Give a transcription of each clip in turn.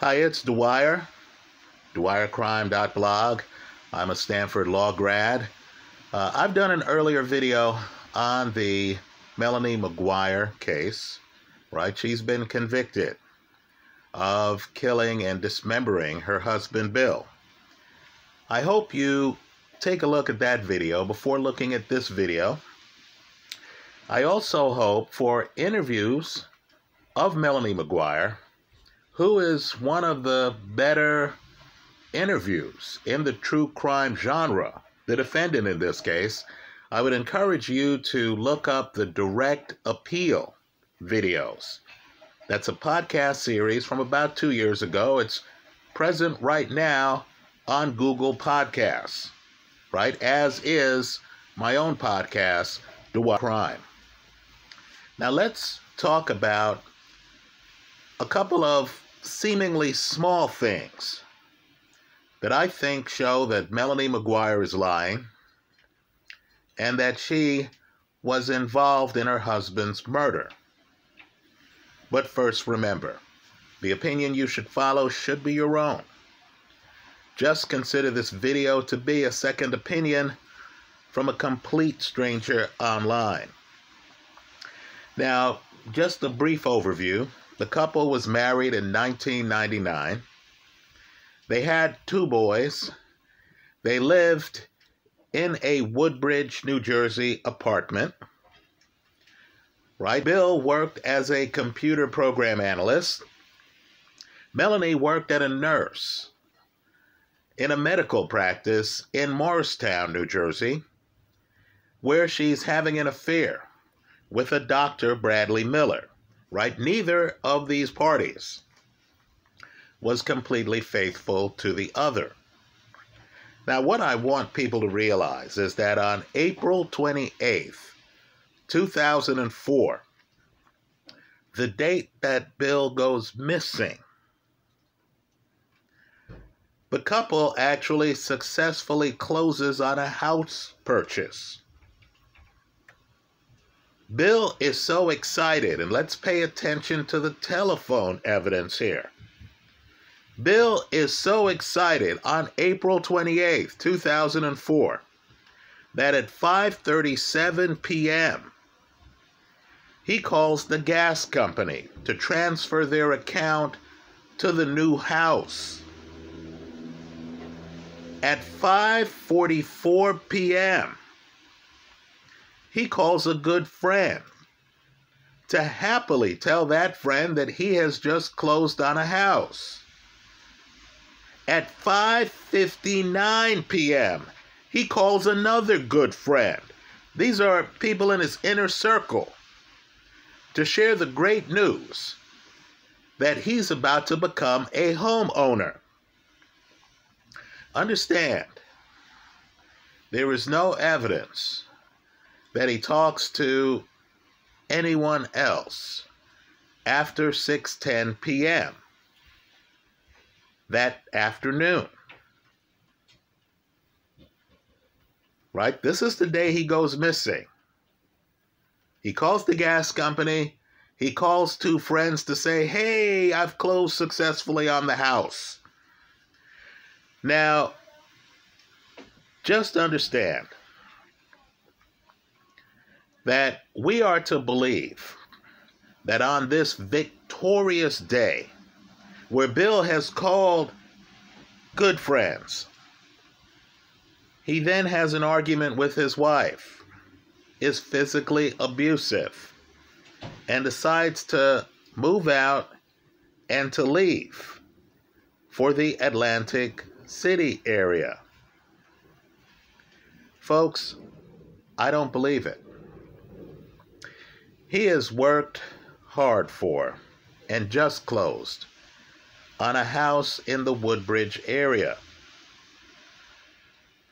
Hi, it's Dwyer, dwyercrime.blog. I'm a Stanford law grad. Uh, I've done an earlier video on the Melanie McGuire case, right? She's been convicted of killing and dismembering her husband, Bill. I hope you take a look at that video before looking at this video. I also hope for interviews of Melanie McGuire, who is one of the better interviews in the true crime genre, the defendant in this case. I would encourage you to look up the direct appeal videos. That's a podcast series from about two years ago. It's present right now on Google Podcasts, right? As is my own podcast, Dwyer Crime. Now let's talk about a couple of seemingly small things that I think show that Melanie McGuire is lying and that she was involved in her husband's murder. But first, remember the opinion you should follow should be your own. Just consider this video to be a second opinion from a complete stranger online. Now, just a brief overview. The couple was married in 1999. They had two boys. They lived in a Woodbridge, New Jersey apartment. Right? Bill worked as a computer program analyst. Melanie worked as a nurse in a medical practice in Morristown, New Jersey, where she's having an affair with a Dr. Bradley Miller. Right? Neither of these parties was completely faithful to the other. Now, what I want people to realize is that on April 28th, 2004, the date that Bill goes missing, the couple actually successfully closes on a house purchase. Bill is so excited, and let's pay attention to the telephone evidence here. Bill is so excited on April 28th, 2004, that at 5:37 p.m. he calls the gas company to transfer their account to the new house. At 5:44 p.m., he calls a good friend to happily tell that friend that he has just closed on a house. At 5:59 p.m., he calls another good friend. These are people in his inner circle to share the great news that he's about to become a homeowner. Understand, there is no evidence that he talks to anyone else after 6:10 p.m that afternoon. Right? This is the day he goes missing. He calls the gas company. He calls two friends to say, Hey, I've closed successfully on the house. Now, just understand that we are to believe that on this victorious day, where Bill has called good friends. He then has an argument with his wife, is physically abusive, and decides to move out and to leave for the Atlantic City area. Folks, I don't believe it. He has worked hard for and just closed on a house in the Woodbridge area.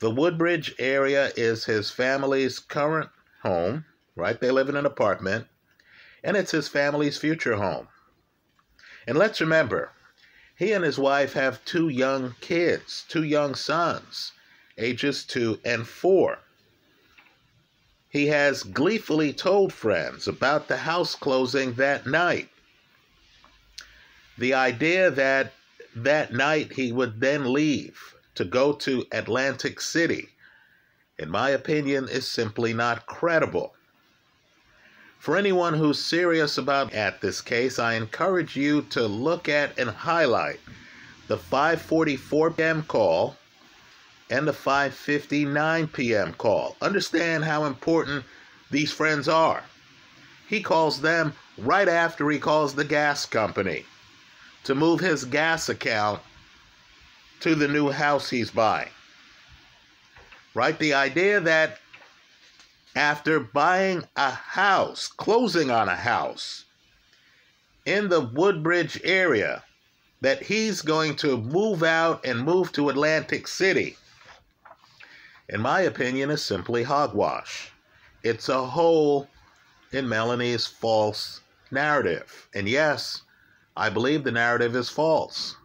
The Woodbridge area is his family's current home, right? They live in an apartment, and it's his family's future home. And let's remember, he and his wife have two young kids, two young sons, ages two and four. He has gleefully told friends about the house closing that night the idea that that night he would then leave to go to Atlantic City, in my opinion, is simply not credible. For anyone who's serious about at this case, I encourage you to look at and highlight the 5:44 p.m. call and the 5:59 p.m. call. Understand how important these friends are. He calls them right after he calls the gas company to move his gas account to the new house he's buying. Right? The idea that after buying a house, closing on a house in the Woodbridge area, that he's going to move out and move to Atlantic City, in my opinion, is simply hogwash. It's a hole in Melanie's false narrative. And yes, I believe the narrative is false.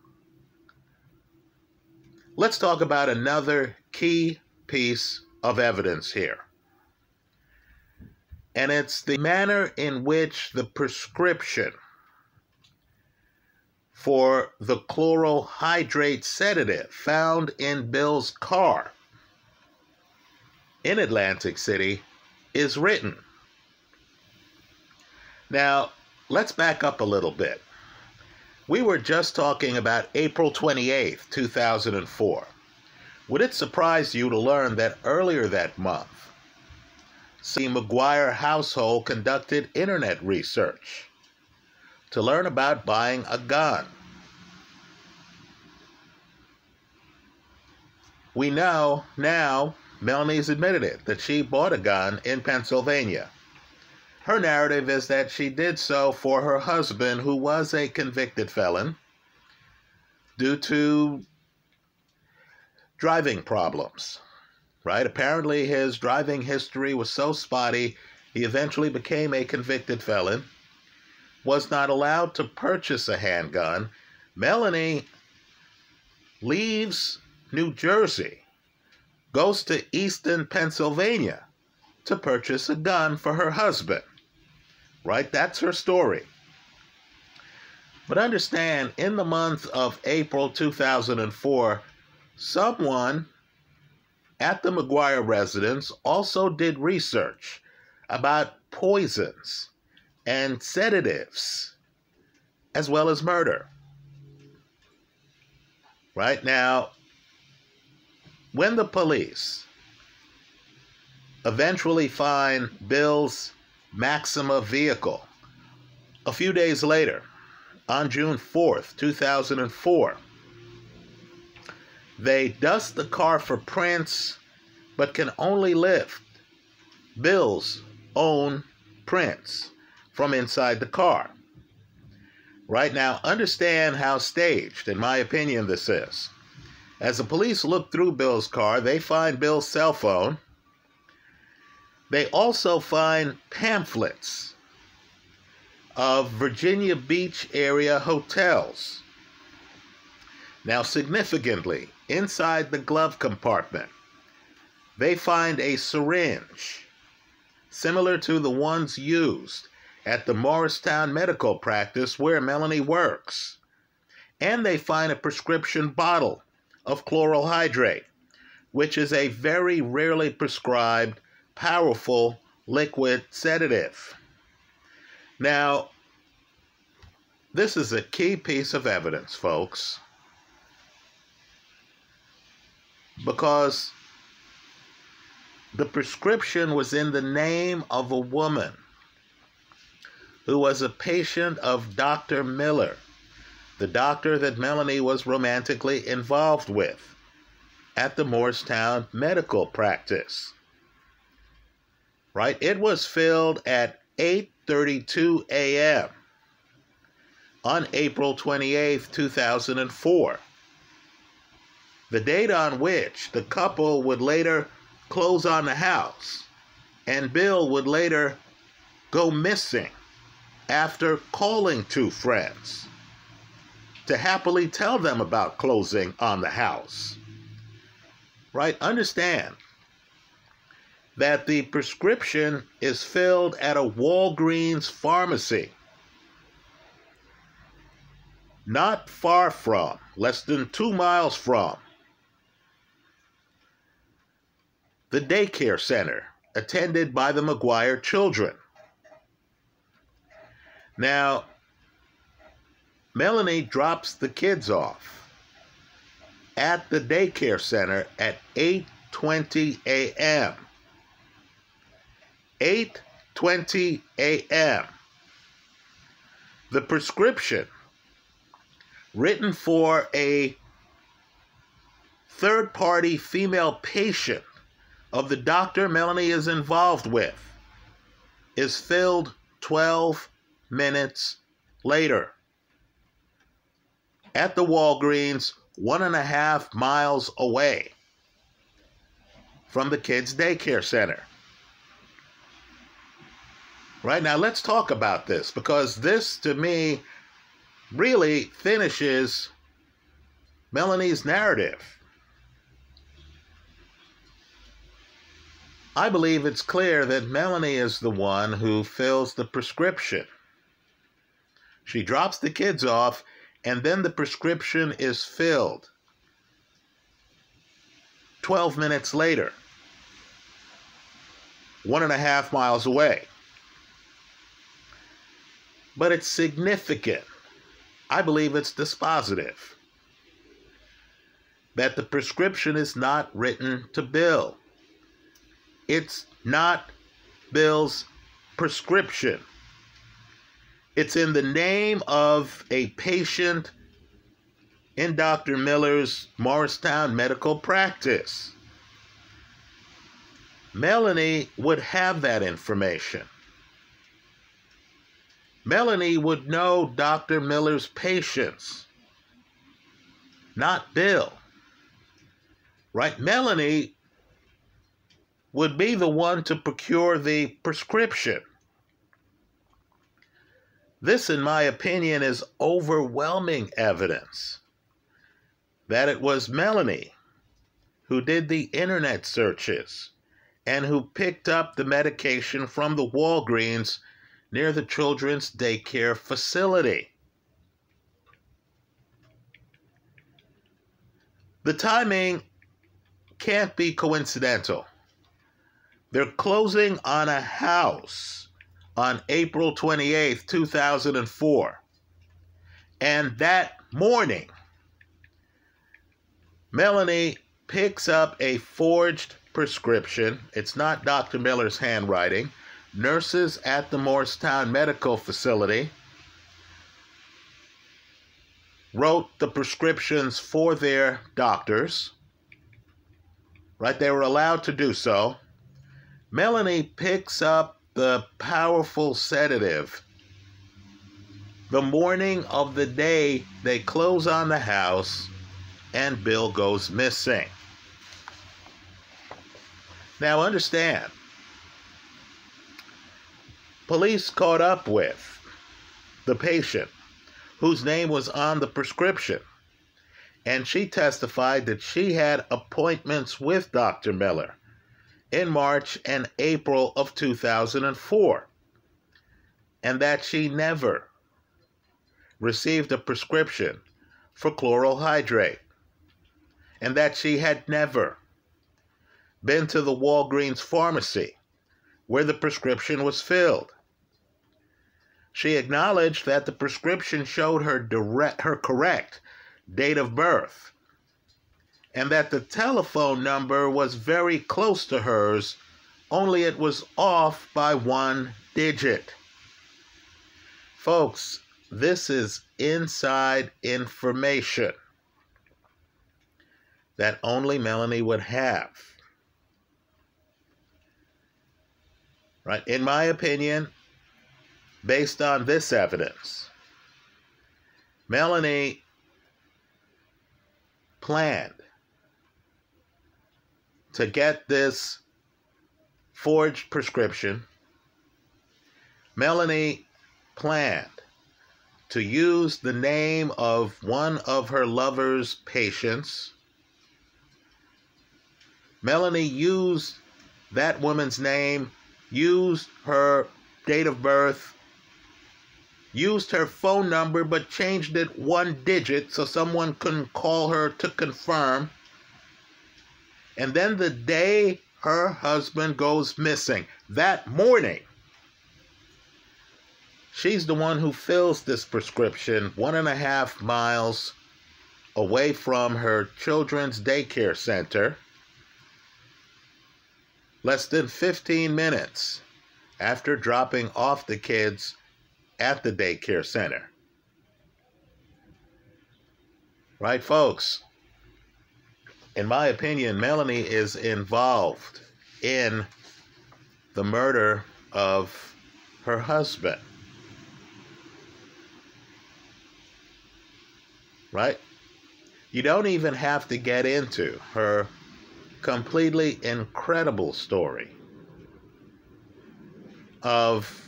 Let's talk about another key piece of evidence here. And it's the manner in which the prescription for the chloral hydrate sedative found in Bill's car in Atlantic City is written. Now, let's back up a little bit. We were just talking about April 28th, 2004. Would it surprise you to learn that earlier that month, the McGuire household conducted internet research to learn about buying a gun? We know now, Melanie's admitted it, that she bought a gun in Pennsylvania. Her narrative is that she did so for her husband, who was a convicted felon, due to driving problems. Right? Apparently, his driving history was so spotty, he eventually became a convicted felon, was not allowed to purchase a handgun. Melanie leaves New Jersey, goes to Easton, Pennsylvania to purchase a gun for her husband right? That's her story. But understand, in the month of April 2004, someone at the McGuire residence also did research about poisons and sedatives, as well as murder. Right now, when the police eventually find Bill's Maxima vehicle. A few days later, on June 4th, 2004, they dust the car for prints but can only lift Bill's own prints from inside the car. Right now, understand how staged, in my opinion, this is. As the police look through Bill's car, they find Bill's cell phone they also find pamphlets of Virginia Beach area hotels. Now, significantly, inside the glove compartment, they find a syringe similar to the ones used at the Morristown medical practice where Melanie works. And they find a prescription bottle of chloral hydrate, which is a very rarely prescribed powerful liquid sedative. Now, this is a key piece of evidence, folks, because the prescription was in the name of a woman who was a patient of Dr. Miller, the doctor that Melanie was romantically involved with at the Morristown medical practice right? It was filled at 8:32 a.m. on April 28, 2004. The date on which the couple would later close on the house and Bill would later go missing after calling two friends to happily tell them about closing on the house. Right? Understand, that the prescription is filled at a Walgreens pharmacy. not far from, less than two miles from, the daycare center attended by the McGuire children. Now, Melanie drops the kids off at the daycare center at 8:20 a.m. 8:20 a.m. The prescription written for a third-party female patient of the doctor Melanie is involved with is filled 12 minutes later at the Walgreens, one and a half miles away from the kids' daycare center. Right now, let's talk about this because this to me really finishes Melanie's narrative. I believe it's clear that Melanie is the one who fills the prescription. She drops the kids off, and then the prescription is filled. 12 minutes later, one and a half miles away. But it's significant. I believe it's dispositive that the prescription is not written to Bill. It's not Bill's prescription. It's in the name of a patient in Dr. Miller's Morristown medical practice. Melanie would have that information. Melanie would know Dr. Miller's patients, not Bill. Right? Melanie would be the one to procure the prescription. This, in my opinion, is overwhelming evidence that it was Melanie who did the internet searches and who picked up the medication from the Walgreens near the children's daycare facility. The timing can't be coincidental. They're closing on a house on April 28th, 2004. And that morning, Melanie picks up a forged prescription. It's not Dr. Miller's handwriting. Nurses at the Morristown Medical Facility wrote the prescriptions for their doctors. Right? They were allowed to do so. Melanie picks up the powerful sedative. The morning of the day they close on the house and Bill goes missing. Now, understand, police caught up with the patient whose name was on the prescription, and she testified that she had appointments with Dr. Miller in March and April of 2004, and that she never received a prescription for chloral hydrate, and that she had never been to the Walgreens pharmacy where the prescription was filled. She acknowledged that the prescription showed her direct, her correct date of birth and that the telephone number was very close to hers, only it was off by one digit. Folks, this is inside information that only Melanie would have. Right? In my opinion, based on this evidence, Melanie planned to get this forged prescription, Melanie planned to use the name of one of her lover's patients. Melanie used that woman's name, used her date of birth, used her phone number but changed it one digit so someone couldn't call her to confirm. And then the day her husband goes missing, that morning, she's the one who fills this prescription one and a half miles away from her children's daycare center. Less than 15 minutes after dropping off the kids at the daycare center. Right, folks? In my opinion, Melanie is involved in the murder of her husband. Right? You don't even have to get into her completely incredible story of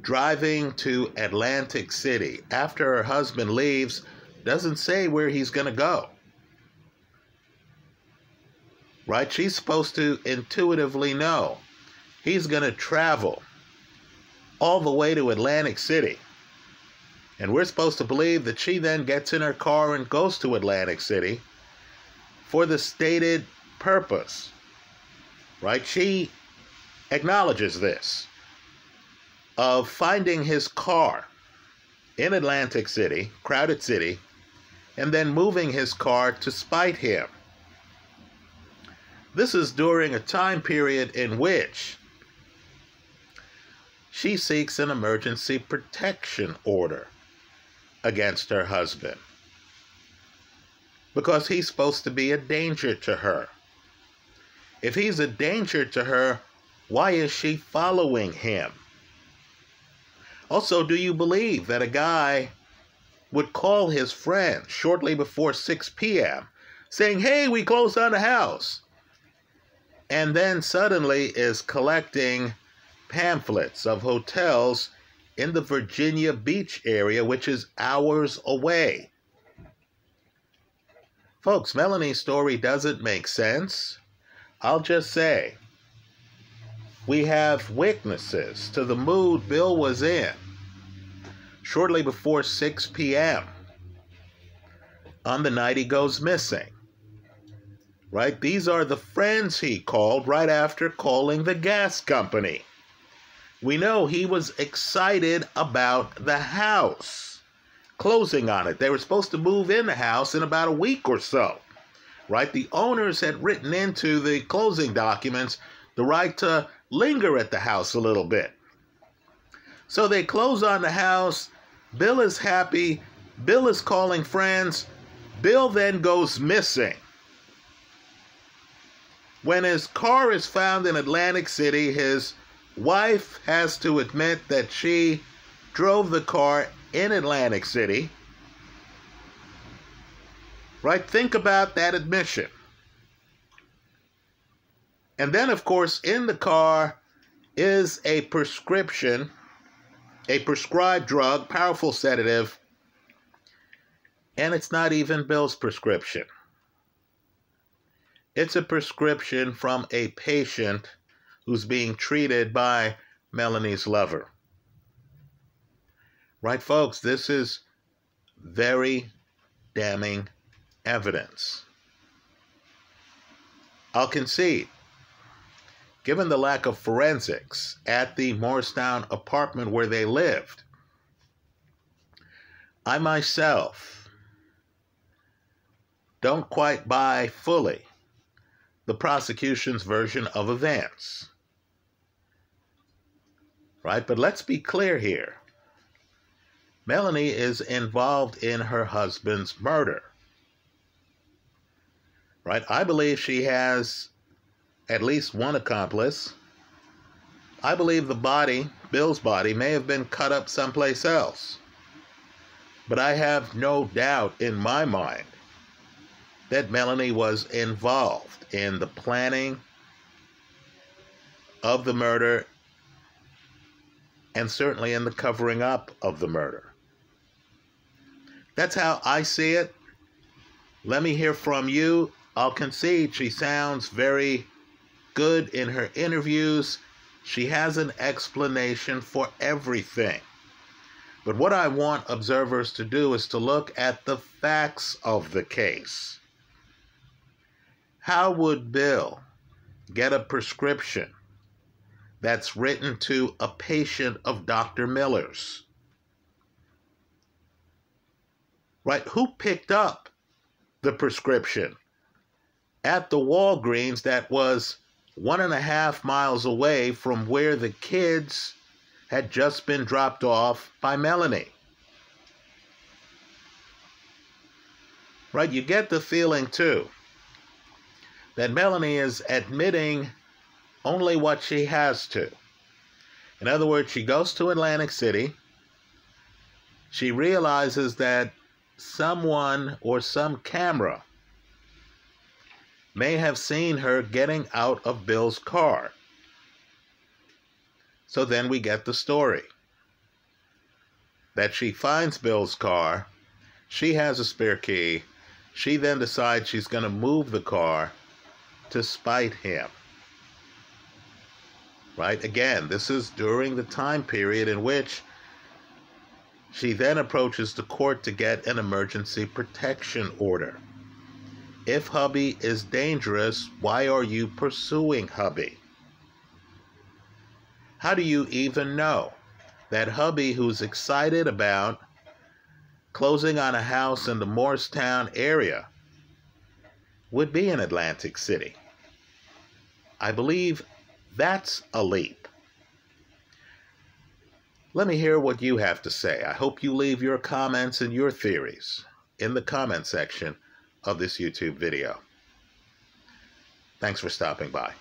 driving to Atlantic City after her husband leaves, doesn't say where he's going to go. Right? She's supposed to intuitively know he's going to travel all the way to Atlantic City. And we're supposed to believe that she then gets in her car and goes to Atlantic City for the stated purpose. Right? She acknowledges this of finding his car in Atlantic City, crowded city, and then moving his car to spite him. This is during a time period in which she seeks an emergency protection order against her husband because he's supposed to be a danger to her. If he's a danger to her, why is she following him? Also, do you believe that a guy would call his friend shortly before 6 p.m. saying, Hey, we closed on the house? And then suddenly is collecting pamphlets of hotels in the Virginia Beach area, which is hours away. Folks, Melanie's story doesn't make sense. I'll just say we have witnesses to the mood Bill was in shortly before 6 p.m. on the night he goes missing. Right? These are the friends he called right after calling the gas company. We know he was excited about the house, closing on it. They were supposed to move in the house in about a week or so. Right? The owners had written into the closing documents the right to linger at the house a little bit. So they close on the house Bill is happy. Bill is calling friends. Bill then goes missing. When his car is found in Atlantic City, his wife has to admit that she drove the car in Atlantic City. Right? Think about that admission. And then, of course, in the car is a prescription a prescribed drug, powerful sedative, and it's not even Bill's prescription. It's a prescription from a patient who's being treated by Melanie's lover. Right, folks, this is very damning evidence. I'll concede given the lack of forensics at the Morristown apartment where they lived, I myself don't quite buy fully the prosecution's version of events. Right? But let's be clear here. Melanie is involved in her husband's murder. Right? I believe she has at least one accomplice. I believe the body, Bill's body, may have been cut up someplace else. But I have no doubt in my mind that Melanie was involved in the planning of the murder and certainly in the covering up of the murder. That's how I see it. Let me hear from you. I'll concede she sounds very good in her interviews. She has an explanation for everything. But what I want observers to do is to look at the facts of the case. How would Bill get a prescription that's written to a patient of Dr. Miller's? Right? Who picked up the prescription at the Walgreens that was one and a half miles away from where the kids had just been dropped off by Melanie? Right? You get the feeling too that Melanie is admitting only what she has to. In other words, she goes to Atlantic City. She realizes that someone or some camera may have seen her getting out of Bill's car. So then we get the story that she finds Bill's car, she has a spare key, she then decides she's going to move the car to spite him. Right? Again, this is during the time period in which she then approaches the court to get an emergency protection order. If hubby is dangerous, why are you pursuing hubby? How do you even know that hubby who's excited about closing on a house in the Morristown area would be in Atlantic City? I believe that's a leap. Let me hear what you have to say. I hope you leave your comments and your theories in the comment section of this YouTube video. Thanks for stopping by.